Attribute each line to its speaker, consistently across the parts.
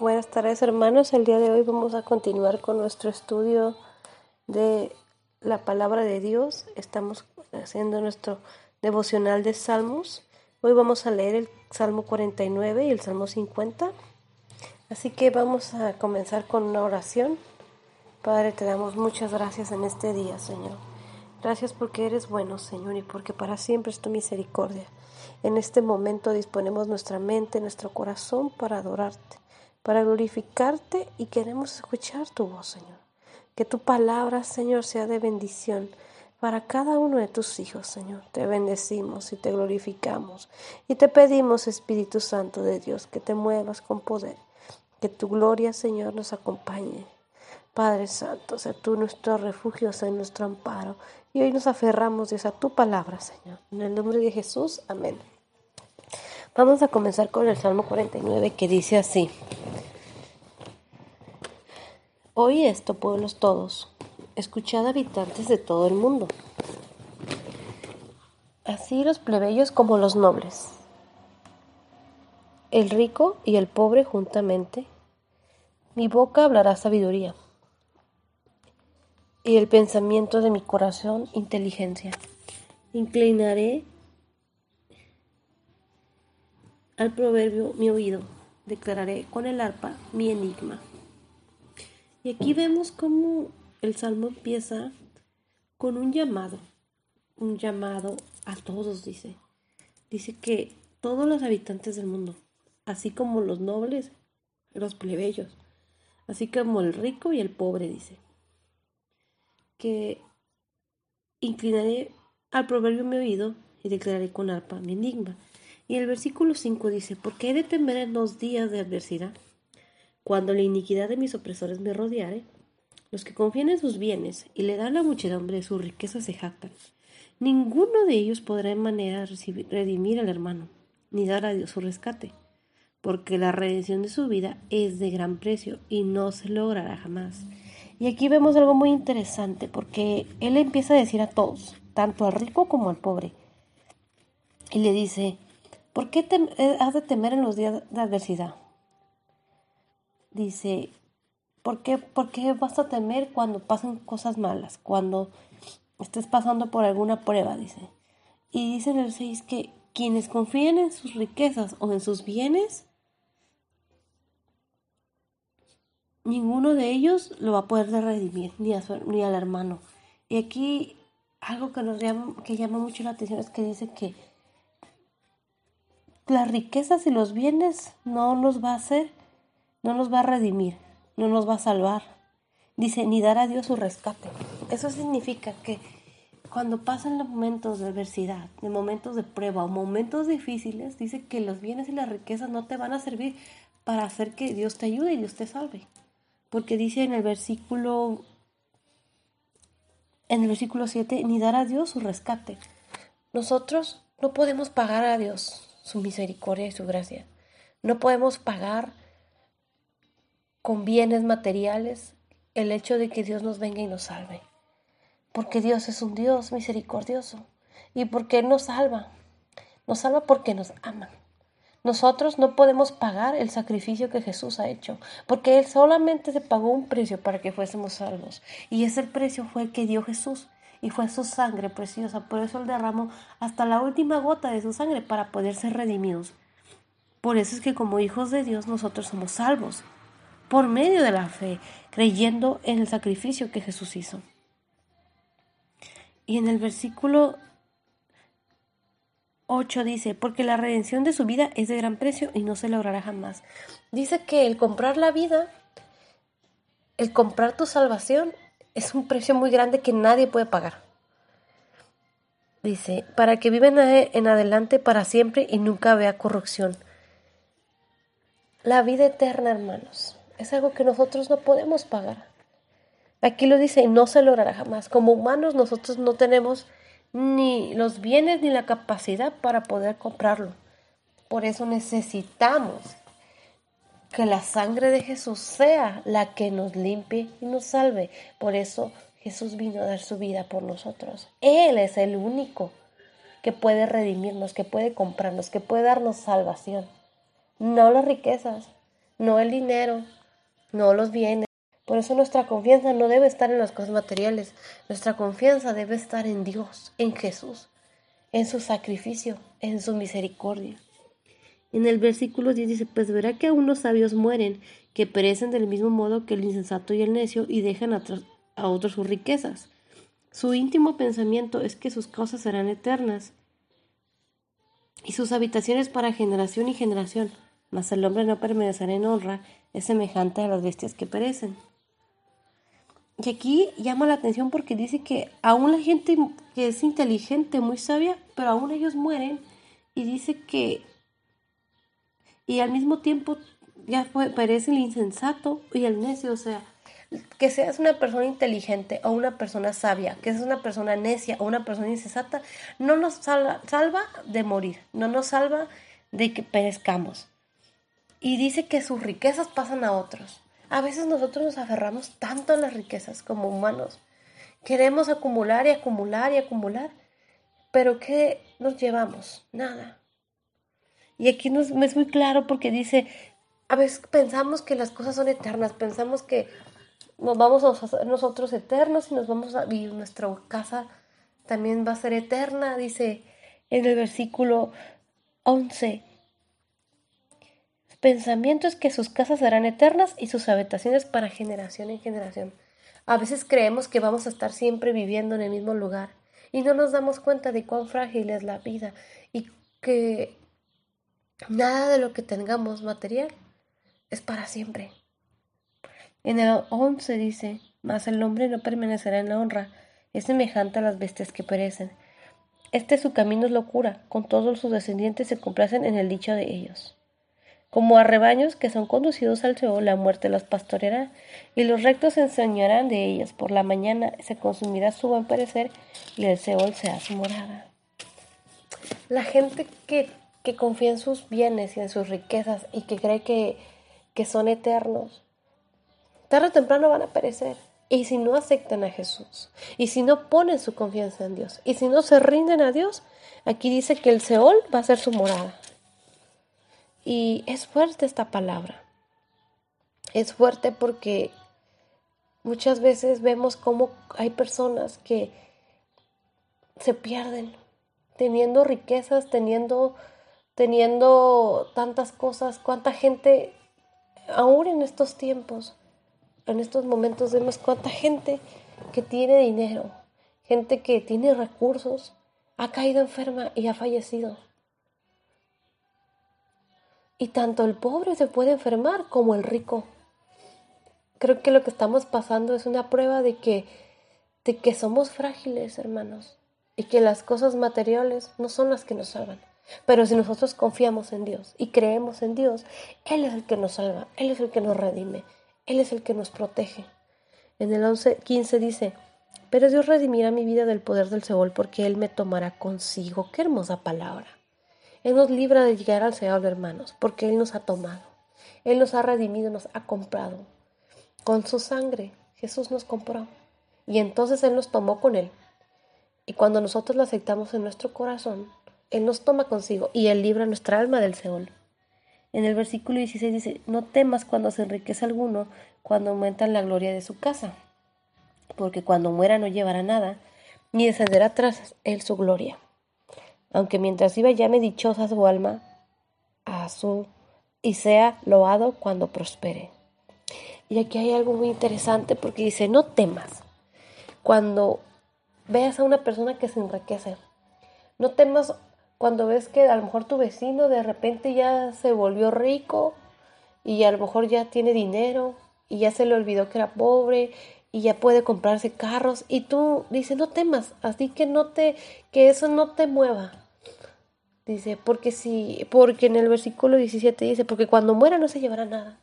Speaker 1: Buenas tardes hermanos, el día de hoy vamos a continuar con nuestro estudio de la palabra de Dios. Estamos haciendo nuestro devocional de salmos. Hoy vamos a leer el Salmo 49 y el Salmo 50. Así que vamos a comenzar con una oración. Padre, te damos muchas gracias en este día, Señor. Gracias porque eres bueno, Señor, y porque para siempre es tu misericordia. En este momento disponemos nuestra mente, nuestro corazón para adorarte para glorificarte y queremos escuchar tu voz, Señor. Que tu palabra, Señor, sea de bendición para cada uno de tus hijos, Señor. Te bendecimos y te glorificamos y te pedimos, Espíritu Santo de Dios, que te muevas con poder, que tu gloria, Señor, nos acompañe. Padre Santo, sea tú nuestro refugio, sea nuestro amparo. Y hoy nos aferramos, Dios, a tu palabra, Señor. En el nombre de Jesús, amén. Vamos a comenzar con el Salmo 49 que dice así. Oí esto, pueblos todos, escuchad habitantes de todo el mundo, así los plebeyos como los nobles, el rico y el pobre juntamente, mi boca hablará sabiduría, y el pensamiento de mi corazón inteligencia. Inclinaré al proverbio mi oído, declararé con el arpa mi enigma. Y aquí vemos cómo el salmo empieza con un llamado, un llamado a todos, dice. Dice que todos los habitantes del mundo, así como los nobles, los plebeyos, así como el rico y el pobre, dice. Que inclinaré al proverbio mi oído y declararé con arpa mi enigma. Y el versículo 5 dice, ¿por qué he de temer en los días de adversidad? Cuando la iniquidad de mis opresores me rodeare, los que confían en sus bienes y le dan la muchedumbre de sus riquezas se jactan. Ninguno de ellos podrá en manera redimir al hermano, ni dar a Dios su rescate, porque la redención de su vida es de gran precio y no se logrará jamás. Y aquí vemos algo muy interesante, porque él empieza a decir a todos, tanto al rico como al pobre, y le dice, ¿por qué eh, has de temer en los días de adversidad? Dice, ¿por qué, ¿por qué vas a temer cuando pasan cosas malas? Cuando estés pasando por alguna prueba, dice. Y dice en el 6 que quienes confían en sus riquezas o en sus bienes, ninguno de ellos lo va a poder redimir, ni, a ni al hermano. Y aquí algo que nos llama, que llama mucho la atención es que dice que las riquezas y los bienes no los va a hacer no nos va a redimir, no nos va a salvar. Dice, ni dar a Dios su rescate. Eso significa que cuando pasan los momentos de adversidad, de momentos de prueba o momentos difíciles, dice que los bienes y las riquezas no te van a servir para hacer que Dios te ayude y Dios te salve. Porque dice en el versículo en el versículo 7, ni dar a Dios su rescate. Nosotros no podemos pagar a Dios su misericordia y su gracia. No podemos pagar con bienes materiales el hecho de que Dios nos venga y nos salve. Porque Dios es un Dios misericordioso y porque Él nos salva. Nos salva porque nos ama. Nosotros no podemos pagar el sacrificio que Jesús ha hecho, porque Él solamente se pagó un precio para que fuésemos salvos. Y ese precio fue el que dio Jesús, y fue su sangre preciosa. Por eso Él derramó hasta la última gota de su sangre para poder ser redimidos. Por eso es que como hijos de Dios nosotros somos salvos por medio de la fe, creyendo en el sacrificio que Jesús hizo. Y en el versículo 8 dice, porque la redención de su vida es de gran precio y no se logrará jamás. Dice que el comprar la vida, el comprar tu salvación, es un precio muy grande que nadie puede pagar. Dice, para que viven en adelante para siempre y nunca vea corrupción. La vida eterna, hermanos, es algo que nosotros no podemos pagar. Aquí lo dice, no se logrará jamás. Como humanos nosotros no tenemos ni los bienes ni la capacidad para poder comprarlo. Por eso necesitamos que la sangre de Jesús sea la que nos limpie y nos salve. Por eso Jesús vino a dar su vida por nosotros. Él es el único que puede redimirnos, que puede comprarnos, que puede darnos salvación. No las riquezas, no el dinero, no los bienes. Por eso nuestra confianza no debe estar en las cosas materiales, nuestra confianza debe estar en Dios, en Jesús, en su sacrificio, en su misericordia. En el versículo 10 dice, pues verá que algunos sabios mueren, que perecen del mismo modo que el insensato y el necio y dejan a, a otros sus riquezas. Su íntimo pensamiento es que sus cosas serán eternas y sus habitaciones para generación y generación, mas el hombre no permanecerá en honra, es semejante a las bestias que perecen. Y aquí llama la atención porque dice que aún la gente que es inteligente, muy sabia, pero aún ellos mueren, y dice que, y al mismo tiempo ya perece el insensato y el necio, o sea, que seas una persona inteligente o una persona sabia, que seas una persona necia o una persona insensata, no nos salva, salva de morir, no nos salva de que perezcamos. Y dice que sus riquezas pasan a otros. A veces nosotros nos aferramos tanto a las riquezas como humanos. Queremos acumular y acumular y acumular. Pero ¿qué nos llevamos? Nada. Y aquí nos, es muy claro porque dice, a veces pensamos que las cosas son eternas, pensamos que nos vamos a hacer nosotros eternos y nos vamos a vivir nuestra casa también va a ser eterna, dice en el versículo 11. Pensamientos que sus casas serán eternas y sus habitaciones para generación en generación. A veces creemos que vamos a estar siempre viviendo en el mismo lugar y no nos damos cuenta de cuán frágil es la vida y que nada de lo que tengamos material es para siempre. En el 11 dice, mas el hombre no permanecerá en la honra, es semejante a las bestias que perecen. Este su camino es locura, con todos sus descendientes se complacen en el dicho de ellos. Como a rebaños que son conducidos al Seol, la muerte los pastoreará, y los rectos se enseñarán de ellos. Por la mañana se consumirá su buen parecer, y el Seol será su morada. La gente que, que confía en sus bienes y en sus riquezas y que cree que, que son eternos, tarde o temprano van a perecer. Y si no aceptan a Jesús, y si no ponen su confianza en Dios, y si no se rinden a Dios, aquí dice que el Seol va a ser su morada. Y es fuerte esta palabra. Es fuerte porque muchas veces vemos cómo hay personas que se pierden teniendo riquezas, teniendo, teniendo tantas cosas, cuánta gente, aún en estos tiempos, en estos momentos vemos cuánta gente que tiene dinero, gente que tiene recursos, ha caído enferma y ha fallecido. Y tanto el pobre se puede enfermar como el rico. Creo que lo que estamos pasando es una prueba de que, de que somos frágiles, hermanos, y que las cosas materiales no son las que nos salvan. Pero si nosotros confiamos en Dios y creemos en Dios, Él es el que nos salva, Él es el que nos redime, él es el que nos protege. En el 11, 15 dice, pero Dios redimirá mi vida del poder del Seol porque Él me tomará consigo. Qué hermosa palabra. Él nos libra de llegar al Seol, hermanos, porque Él nos ha tomado. Él nos ha redimido, nos ha comprado. Con su sangre Jesús nos compró. Y entonces Él nos tomó con Él. Y cuando nosotros lo aceptamos en nuestro corazón, Él nos toma consigo y Él libra nuestra alma del Seol. En el versículo 16 dice, no temas cuando se enriquece alguno, cuando aumenta la gloria de su casa, porque cuando muera no llevará nada, ni descenderá tras él su gloria. Aunque mientras viva llame dichosa su alma a su y sea loado cuando prospere. Y aquí hay algo muy interesante porque dice, no temas cuando veas a una persona que se enriquece. No temas cuando ves que a lo mejor tu vecino de repente ya se volvió rico y a lo mejor ya tiene dinero y ya se le olvidó que era pobre y ya puede comprarse carros y tú dices no temas, así que no te que eso no te mueva. Dice, porque si porque en el versículo 17 dice, porque cuando muera no se llevará nada.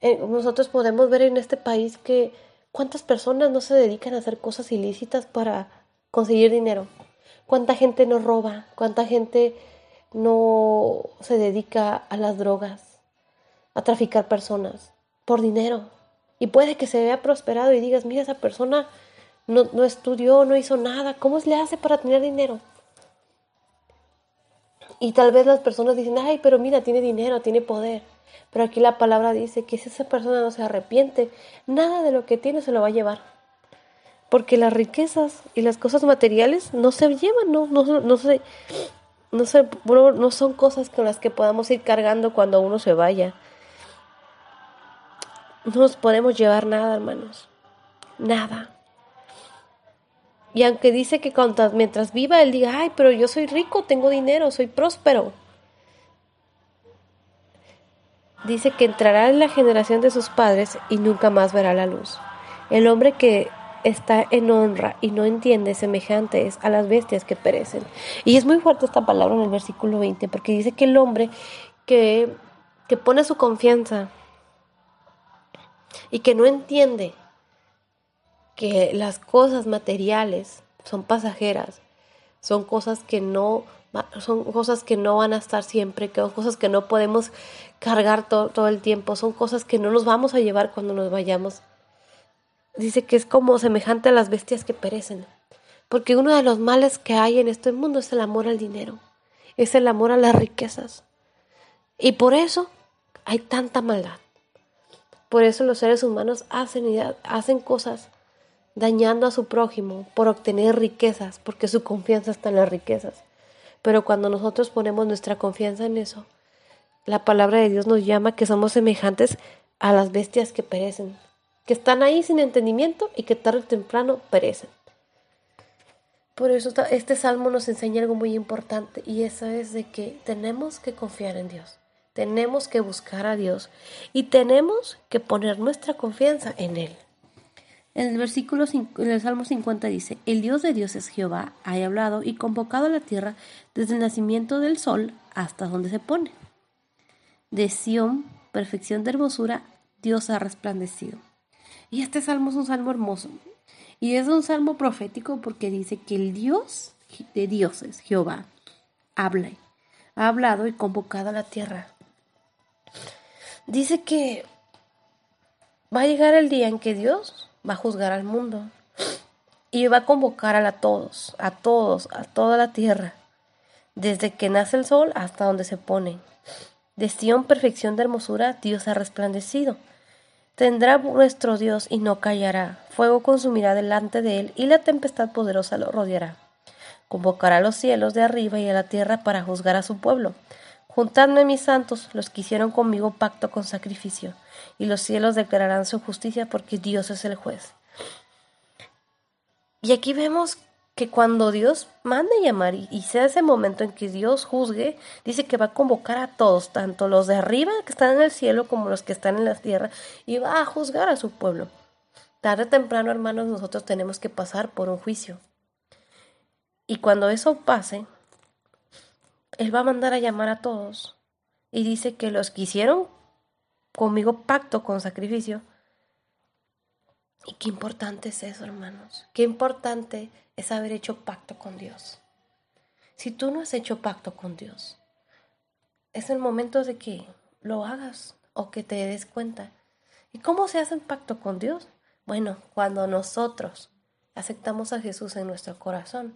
Speaker 1: Eh, nosotros podemos ver en este país que cuántas personas no se dedican a hacer cosas ilícitas para conseguir dinero cuánta gente no roba, cuánta gente no se dedica a las drogas, a traficar personas por dinero. Y puede que se vea prosperado y digas, mira, esa persona no, no estudió, no hizo nada, ¿cómo le hace para tener dinero? Y tal vez las personas dicen, ay, pero mira, tiene dinero, tiene poder. Pero aquí la palabra dice que si esa persona no se arrepiente, nada de lo que tiene se lo va a llevar. Porque las riquezas y las cosas materiales no se llevan, no, no, no, se, no, se, no son cosas con las que podamos ir cargando cuando uno se vaya. No nos podemos llevar nada, hermanos. Nada. Y aunque dice que mientras viva, él diga, ay, pero yo soy rico, tengo dinero, soy próspero. Dice que entrará en la generación de sus padres y nunca más verá la luz. El hombre que está en honra y no entiende semejante es a las bestias que perecen. Y es muy fuerte esta palabra en el versículo 20, porque dice que el hombre que, que pone su confianza y que no entiende que las cosas materiales son pasajeras, son cosas que no son cosas que no van a estar siempre, que son cosas que no podemos cargar todo, todo el tiempo, son cosas que no nos vamos a llevar cuando nos vayamos. Dice que es como semejante a las bestias que perecen, porque uno de los males que hay en este mundo es el amor al dinero, es el amor a las riquezas. Y por eso hay tanta maldad. Por eso los seres humanos hacen, hacen cosas dañando a su prójimo por obtener riquezas, porque su confianza está en las riquezas. Pero cuando nosotros ponemos nuestra confianza en eso, la palabra de Dios nos llama que somos semejantes a las bestias que perecen, que están ahí sin entendimiento y que tarde o temprano perecen. Por eso este salmo nos enseña algo muy importante y eso es de que tenemos que confiar en Dios, tenemos que buscar a Dios y tenemos que poner nuestra confianza en Él. En el versículo en el Salmo 50 dice, El Dios de Dios es Jehová, ha hablado y convocado a la tierra desde el nacimiento del sol hasta donde se pone. De Sión, perfección de hermosura, Dios ha resplandecido. Y este salmo es un salmo hermoso. Y es un salmo profético porque dice que el Dios de dioses, Jehová, habla, ha hablado y convocado a la tierra. Dice que va a llegar el día en que Dios va a juzgar al mundo y va a convocar a todos, a todos, a toda la tierra, desde que nace el sol hasta donde se pone. De Sion perfección de hermosura Dios ha resplandecido. Tendrá nuestro Dios y no callará. Fuego consumirá delante de él y la tempestad poderosa lo rodeará. Convocará a los cielos de arriba y a la tierra para juzgar a su pueblo. Juntadme mis santos, los que hicieron conmigo pacto con sacrificio y los cielos declararán su justicia porque Dios es el juez. Y aquí vemos que cuando Dios mande llamar y, sea ese momento en que Dios juzgue, dice que va a convocar a todos, tanto los de arriba que están en el cielo como los que están en la tierra, y va a juzgar a su pueblo. Tarde o temprano, hermanos, nosotros tenemos que pasar por un juicio. Y cuando eso pase, Él va a mandar a llamar a todos. Y dice que los que hicieron conmigo pacto con sacrificio. Y qué importante es eso, hermanos. Qué importante es haber hecho pacto con Dios. Si tú no has hecho pacto con Dios, es el momento de que lo hagas o que te des cuenta. ¿Y cómo se hace un pacto con Dios? Bueno, cuando nosotros aceptamos a Jesús en nuestro corazón,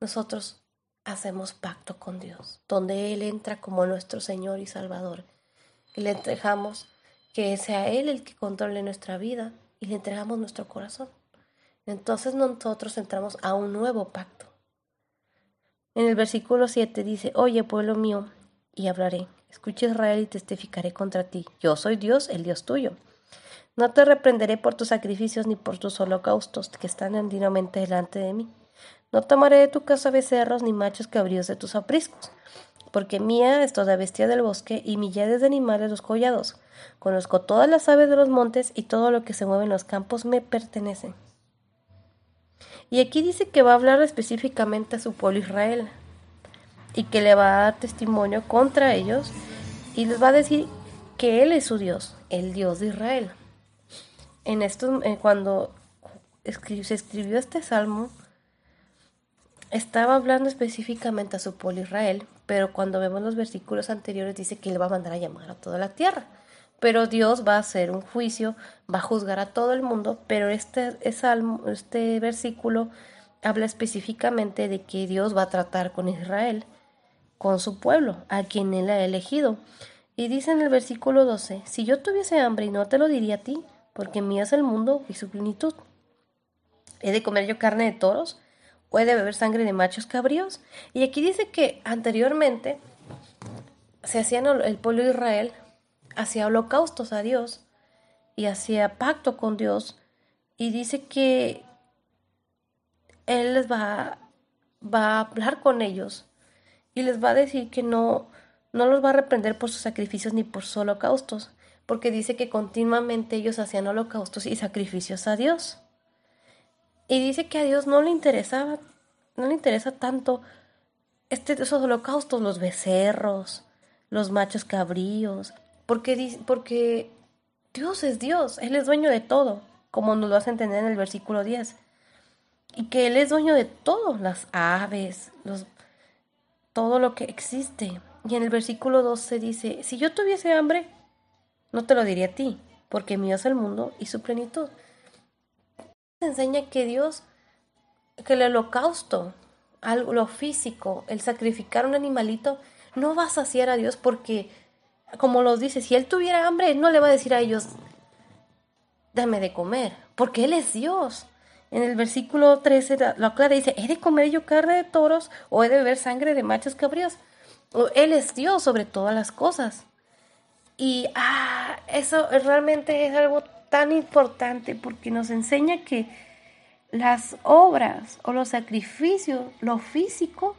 Speaker 1: nosotros hacemos pacto con Dios, donde Él entra como nuestro Señor y Salvador y le entregamos que sea Él el que controle nuestra vida y le entregamos nuestro corazón. Entonces nosotros entramos a un nuevo pacto. En el versículo 7 dice, Oye pueblo mío, y hablaré. Escucha Israel y testificaré contra ti. Yo soy Dios, el Dios tuyo. No te reprenderé por tus sacrificios ni por tus holocaustos que están andinamente delante de mí. No tomaré de tu casa becerros ni machos cabríos de tus apriscos porque mía es toda bestia del bosque y millares de animales los collados. Conozco todas las aves de los montes y todo lo que se mueve en los campos me pertenece. Y aquí dice que va a hablar específicamente a su pueblo Israel y que le va a dar testimonio contra ellos y les va a decir que Él es su Dios, el Dios de Israel. En esto, cuando se escribió este salmo, estaba hablando específicamente a su pueblo Israel, pero cuando vemos los versículos anteriores dice que él va a mandar a llamar a toda la tierra. Pero Dios va a hacer un juicio, va a juzgar a todo el mundo, pero este, este versículo habla específicamente de que Dios va a tratar con Israel, con su pueblo, a quien él ha elegido. Y dice en el versículo 12, si yo tuviese hambre y no te lo diría a ti, porque mío es el mundo y su plenitud. ¿He de comer yo carne de toros? ¿O he de beber sangre de machos cabríos? Y aquí dice que anteriormente se hacían el pueblo de Israel, hacía holocaustos a Dios y hacía pacto con Dios. Y dice que Él les va, va a hablar con ellos y les va a decir que no, no los va a reprender por sus sacrificios ni por sus holocaustos, porque dice que continuamente ellos hacían holocaustos y sacrificios a Dios. Y dice que a Dios no le interesaba, no le interesa tanto este, esos holocaustos, los becerros, los machos cabríos, porque, porque Dios es Dios, Él es dueño de todo, como nos lo hace entender en el versículo 10. Y que Él es dueño de todo, las aves, los, todo lo que existe. Y en el versículo 12 dice, si yo tuviese hambre, no te lo diría a ti, porque mío es el mundo y su plenitud. Enseña que Dios, que el holocausto, algo, lo físico, el sacrificar un animalito, no va a saciar a Dios porque, como los dice, si Él tuviera hambre, no le va a decir a ellos, dame de comer, porque Él es Dios. En el versículo 13 lo aclara, dice, ¿he de comer yo carne de toros o he de beber sangre de machos cabríos? Él es Dios sobre todas las cosas. Y ah, eso realmente es algo tan importante porque nos enseña que las obras o los sacrificios, lo físico,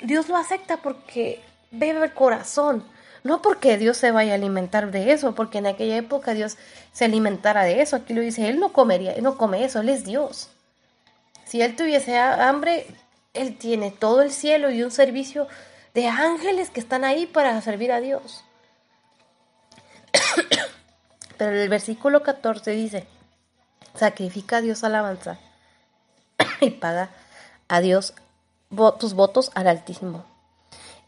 Speaker 1: Dios lo acepta porque ve el corazón, no porque Dios se vaya a alimentar de eso, porque en aquella época Dios se alimentara de eso. Aquí lo dice, Él no comería, Él no come eso, Él es Dios. Si Él tuviese hambre, Él tiene todo el cielo y un servicio de ángeles que están ahí para servir a Dios. Pero el versículo 14 dice, sacrifica a Dios alabanza y paga a Dios tus votos al Altísimo.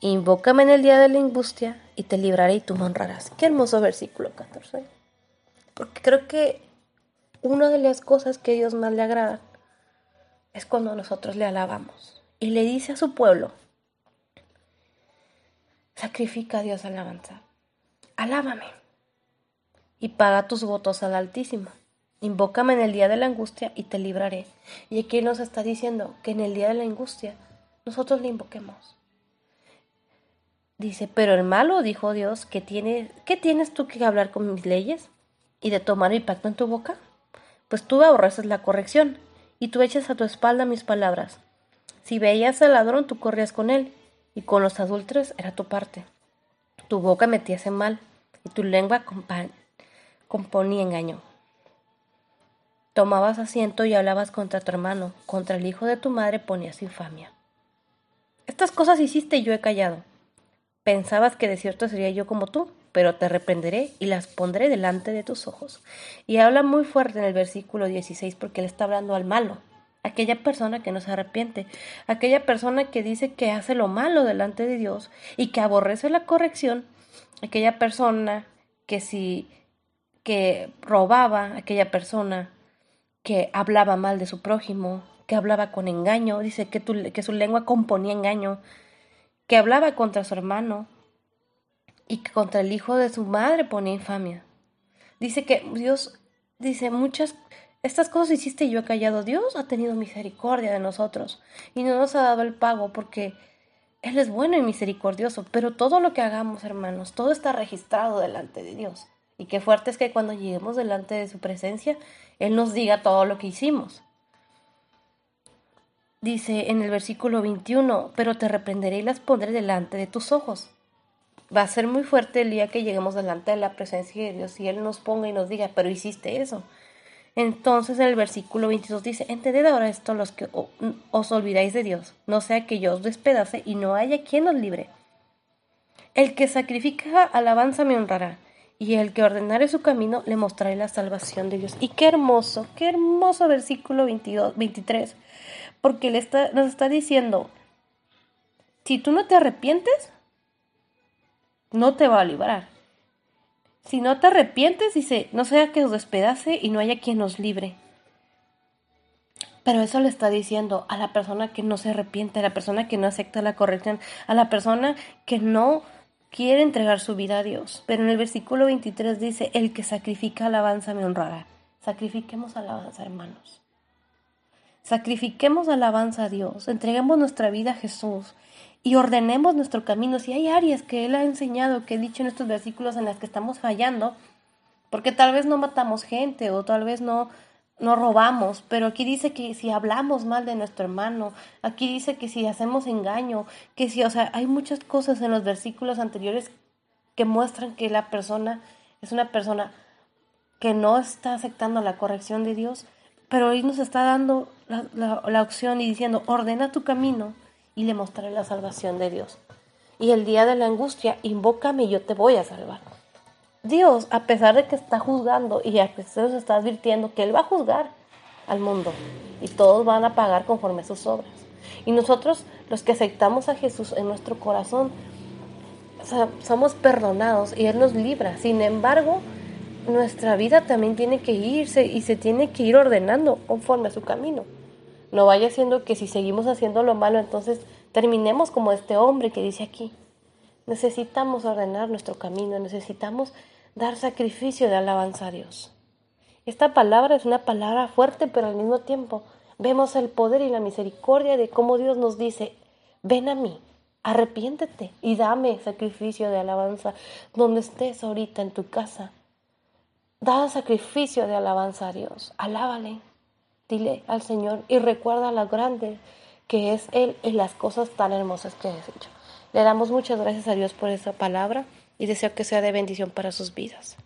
Speaker 1: Invócame en el día de la angustia y te libraré y tú me honrarás. Qué hermoso versículo 14. Porque creo que una de las cosas que a Dios más le agrada es cuando nosotros le alabamos. Y le dice a su pueblo, sacrifica a Dios alabanza. Alábame y paga tus votos al Altísimo. Invócame en el día de la angustia y te libraré. Y aquí nos está diciendo que en el día de la angustia nosotros le invoquemos. Dice, pero el malo, dijo Dios, tiene, ¿qué tienes tú que hablar con mis leyes y de tomar mi pacto en tu boca? Pues tú aborreces la corrección y tú echas a tu espalda mis palabras. Si veías al ladrón, tú corrías con él y con los adultos era tu parte. Tu boca metíase mal y tu lengua componía engaño. Tomabas asiento y hablabas contra tu hermano, contra el hijo de tu madre ponías infamia. Estas cosas hiciste y yo he callado. Pensabas que de cierto sería yo como tú, pero te reprenderé y las pondré delante de tus ojos. Y habla muy fuerte en el versículo 16 porque le está hablando al malo, aquella persona que no se arrepiente, aquella persona que dice que hace lo malo delante de Dios y que aborrece la corrección, aquella persona que si que robaba, aquella persona que hablaba mal de su prójimo, que hablaba con engaño, dice que, que su lengua componía engaño, que hablaba contra su hermano y que contra el hijo de su madre ponía infamia. Dice que Dios, dice, muchas, estas cosas hiciste y yo he callado. Dios ha tenido misericordia de nosotros y no nos ha dado el pago porque Él es bueno y misericordioso, pero todo lo que hagamos, hermanos, todo está registrado delante de Dios. Y qué fuerte es que cuando lleguemos delante de su presencia, Él nos diga todo lo que hicimos dice en el versículo 21, pero te reprenderé y las pondré delante de tus ojos. Va a ser muy fuerte el día que lleguemos delante de la presencia de Dios y Él nos ponga y nos diga, pero hiciste eso. Entonces en el versículo 22 dice, entended ahora esto los que os olvidáis de Dios, no sea que yo os despedace y no haya quien os libre. El que sacrifica alabanza me honrará, y el que ordenare su camino le mostraré la salvación de Dios. Y qué hermoso, qué hermoso versículo 22, 23 porque le está, nos está diciendo, si tú no te arrepientes, no te va a librar. Si no te arrepientes, dice, no sea que os despedace y no haya quien nos libre. Pero eso le está diciendo a la persona que no se arrepiente, a la persona que no acepta la corrección, a la persona que no quiere entregar su vida a Dios. Pero en el versículo 23 dice, el que sacrifica alabanza me honrará. Sacrifiquemos alabanza, hermanos. Sacrifiquemos alabanza a Dios, entreguemos nuestra vida a Jesús y ordenemos nuestro camino. Si hay áreas que Él ha enseñado, que he dicho en estos versículos en las que estamos fallando, porque tal vez no matamos gente o tal vez no, no robamos, pero aquí dice que si hablamos mal de nuestro hermano, aquí dice que si hacemos engaño, que si, o sea, hay muchas cosas en los versículos anteriores que muestran que la persona es una persona que no está aceptando la corrección de Dios, pero hoy nos está dando la, la opción y diciendo, ordena tu camino y le mostraré la salvación de Dios. Y el día de la angustia, invócame y yo te voy a salvar. Dios, a pesar de que está juzgando y a pesar de está advirtiendo que Él va a juzgar al mundo y todos van a pagar conforme a sus obras. Y nosotros, los que aceptamos a Jesús en nuestro corazón, somos perdonados y Él nos libra. Sin embargo, nuestra vida también tiene que irse y se tiene que ir ordenando conforme a su camino. No vaya siendo que si seguimos haciendo lo malo, entonces terminemos como este hombre que dice aquí. Necesitamos ordenar nuestro camino, necesitamos dar sacrificio de alabanza a Dios. Esta palabra es una palabra fuerte, pero al mismo tiempo vemos el poder y la misericordia de cómo Dios nos dice, ven a mí, arrepiéntete y dame sacrificio de alabanza donde estés ahorita en tu casa. Da sacrificio de alabanza a Dios, alábale, dile al Señor y recuerda lo grande que es Él y las cosas tan hermosas que has hecho. Le damos muchas gracias a Dios por esa palabra y deseo que sea de bendición para sus vidas.